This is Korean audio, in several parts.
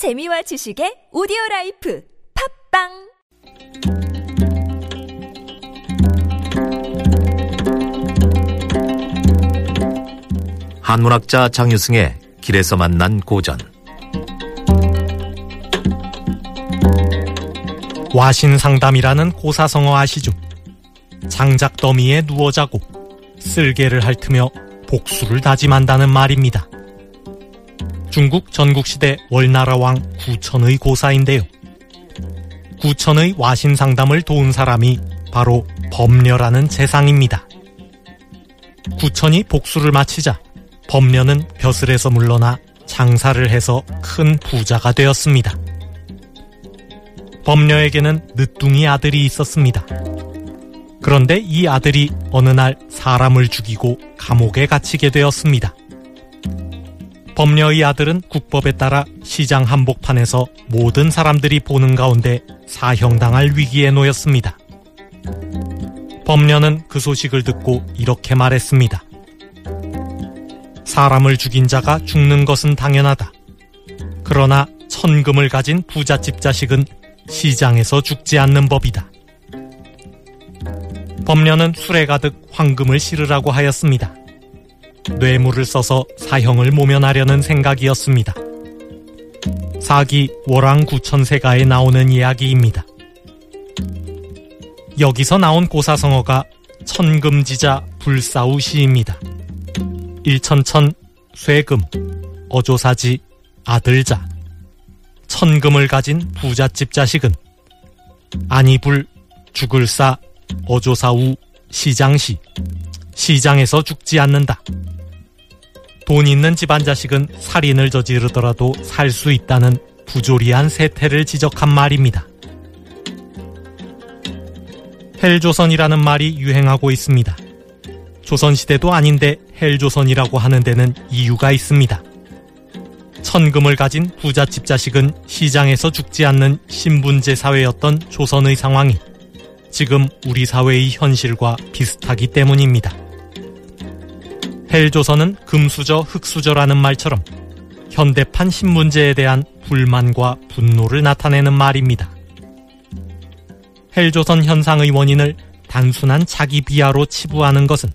재미와 지식의 오디오 라이프 팟빵 한문학자 장유승의 길에서 만난 고전 와신상담이라는 고사성어 아시죠? 장작 더미에 누워 자고 쓸개를 핥으며 복수를 다짐한다는 말입니다. 중국 전국시대 월나라 왕 구천의 고사인데요. 구천의 와신 상담을 도운 사람이 바로 범녀라는 재상입니다. 구천이 복수를 마치자 범녀는 벼슬에서 물러나 장사를 해서 큰 부자가 되었습니다. 범녀에게는 늦둥이 아들이 있었습니다. 그런데 이 아들이 어느 날 사람을 죽이고 감옥에 갇히게 되었습니다. 범녀의 아들은 국법에 따라 시장 한복판에서 모든 사람들이 보는 가운데 사형당할 위기에 놓였습니다. 범녀는 그 소식을 듣고 이렇게 말했습니다. 사람을 죽인 자가 죽는 것은 당연하다. 그러나 천금을 가진 부잣집 자식은 시장에서 죽지 않는 법이다. 범녀는 술에 가득 황금을 실으라고 하였습니다. 뇌물을 써서 사형을 모면하려는 생각이었습니다. 사기 월왕 구천세가에 나오는 이야기입니다. 여기서 나온 고사성어가 천금지자 불사우시입니다. 일천천 쇠금 어조사지 아들자 천금을 가진 부잣집 자식은 아니불 죽을 사 어조사우 시장시 시장에서 죽지 않는다. 돈 있는 집안 자식은 살인을 저지르더라도 살 수 있다는 부조리한 세태를 지적한 말입니다. 헬조선이라는 말이 유행하고 있습니다. 조선시대도 아닌데 헬조선이라고 하는 데는 이유가 있습니다. 천금을 가진 부잣집 자식은 시장에서 죽지 않는 신분제 사회였던 조선의 상황이 지금 우리 사회의 현실과 비슷하기 때문입니다. 헬조선은 금수저, 흑수저라는 말처럼 현대판 신문제에 대한 불만과 분노를 나타내는 말입니다. 헬조선 현상의 원인을 단순한 자기 비하로 치부하는 것은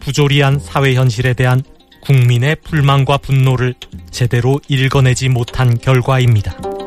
부조리한 사회 현실에 대한 국민의 불만과 분노를 제대로 읽어내지 못한 결과입니다.